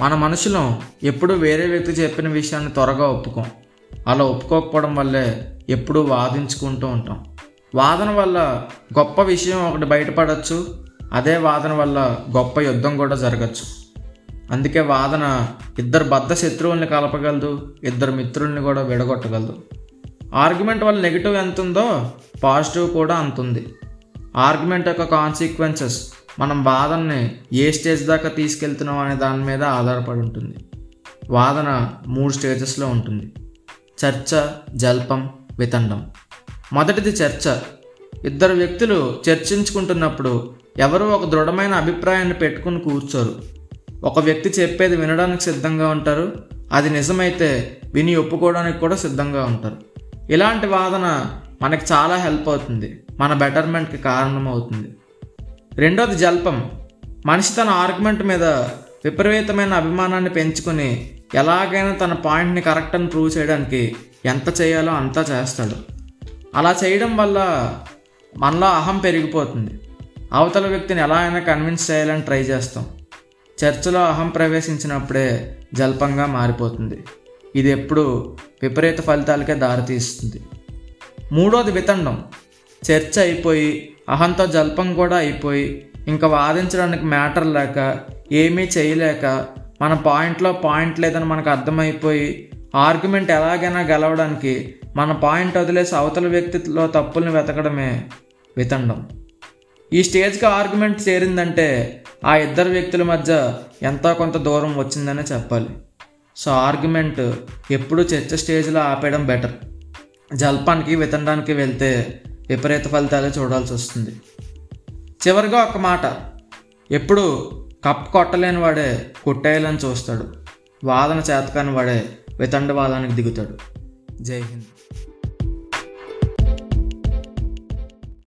మన మనుషులం ఎప్పుడూ వేరే వ్యక్తి చెప్పిన విషయాన్ని త్వరగా ఒప్పుకోం. అలా ఒప్పుకోకపోవడం వల్లే ఎప్పుడూ వాదించుకుంటూ ఉంటాం. వాదన వల్ల గొప్ప విషయం ఒకటి బయటపడవచ్చు అదే వాదన వల్ల గొప్ప యుద్ధం కూడా జరగచ్చు. అందుకే వాదన ఇద్దరు బద్ధ శత్రువుల్ని కలపగలదు ఇద్దరు మిత్రుల్ని కూడా విడగొట్టగలదు. ఆర్గ్యుమెంట్ వల్ల నెగిటివ్ ఎంత ఉందో పాజిటివ్ కూడా అంత ఉంది ఆర్గ్యుమెంట్ యొక్క కాన్సిక్వెన్సెస్ మనం వాదనని ఏ స్టేజ్ దాకా తీసుకెళ్తున్నాం అనే దాని మీద ఆధారపడి ఉంటుంది. వాదన మూడు స్టేజెస్లో ఉంటుంది. చర్చ జల్పం వితండం. మొదటిది చర్చ. ఇద్దరు వ్యక్తులు చర్చించుకుంటున్నప్పుడు ఎవరో ఒక దృఢమైన అభిప్రాయాన్ని పెట్టుకుని కూర్చోరు. ఒక వ్యక్తి చెప్పేది వినడానికి సిద్ధంగా ఉంటారు. అది నిజమైతే విని ఒప్పుకోవడానికి కూడా సిద్ధంగా ఉంటారు. ఇలాంటి వాదన మనకి చాలా హెల్ప్ అవుతుంది. మన బెటర్మెంట్కి కారణం అవుతుంది రెండోది జల్పం. మనిషి తన ఆర్గ్యుమెంట్ మీద విపరీతమైన అభిమానాన్ని పెంచుకొని ఎలాగైనా తన పాయింట్ని కరెక్ట్ అని ప్రూవ్ చేయడానికి ఎంత చేయాలో అంతా చేస్తాడు. అలా చేయడం వల్ల మనలో అహం పెరిగిపోతుంది. అవతల వ్యక్తిని ఎలా అయినా కన్విన్స్ చేయాలని ట్రై చేస్తాం. చర్చలో అహం ప్రవేశించినప్పుడే జల్పంగా మారిపోతుంది. ఇది ఎప్పుడు విపరీత ఫలితాలకే దారితీస్తుంది. మూడోది వితండం. చర్చ అయిపోయి అహంతో జల్పం కూడా అయిపోయి ఇంకా వాదించడానికి మ్యాటర్ లేక ఏమీ చేయలేక మన పాయింట్లో పాయింట్ లేదని మనకు అర్థమైపోయి ఆర్గ్యుమెంట్ ఎలాగైనా గెలవడానికి మన పాయింట్ వదిలేసి అవతల వ్యక్తిలో తప్పుల్ని వెతకడమే వితండం. ఈ స్టేజ్కి ఆర్గ్యుమెంట్ చేరిందంటే ఆ ఇద్దరు వ్యక్తుల మధ్య ఎంతో కొంత దూరం వచ్చిందనే చెప్పాలి. సో ఆర్గ్యుమెంట్ ఎప్పుడు చర్చ స్టేజ్లో ఆపేయడం బెటర్. జల్పానికి వితండానికి వెళ్తే విపరీత ఫలితాలే చూడాల్సి వస్తుంది. చివరిగా ఒక మాట. ఎప్పుడు కప్ కొట్టలేని వాడే కొట్టేయాలని చూస్తాడు. వాదన చేతకాని వాడే వితండవాదానికి దిగుతాడు. జై హింద్.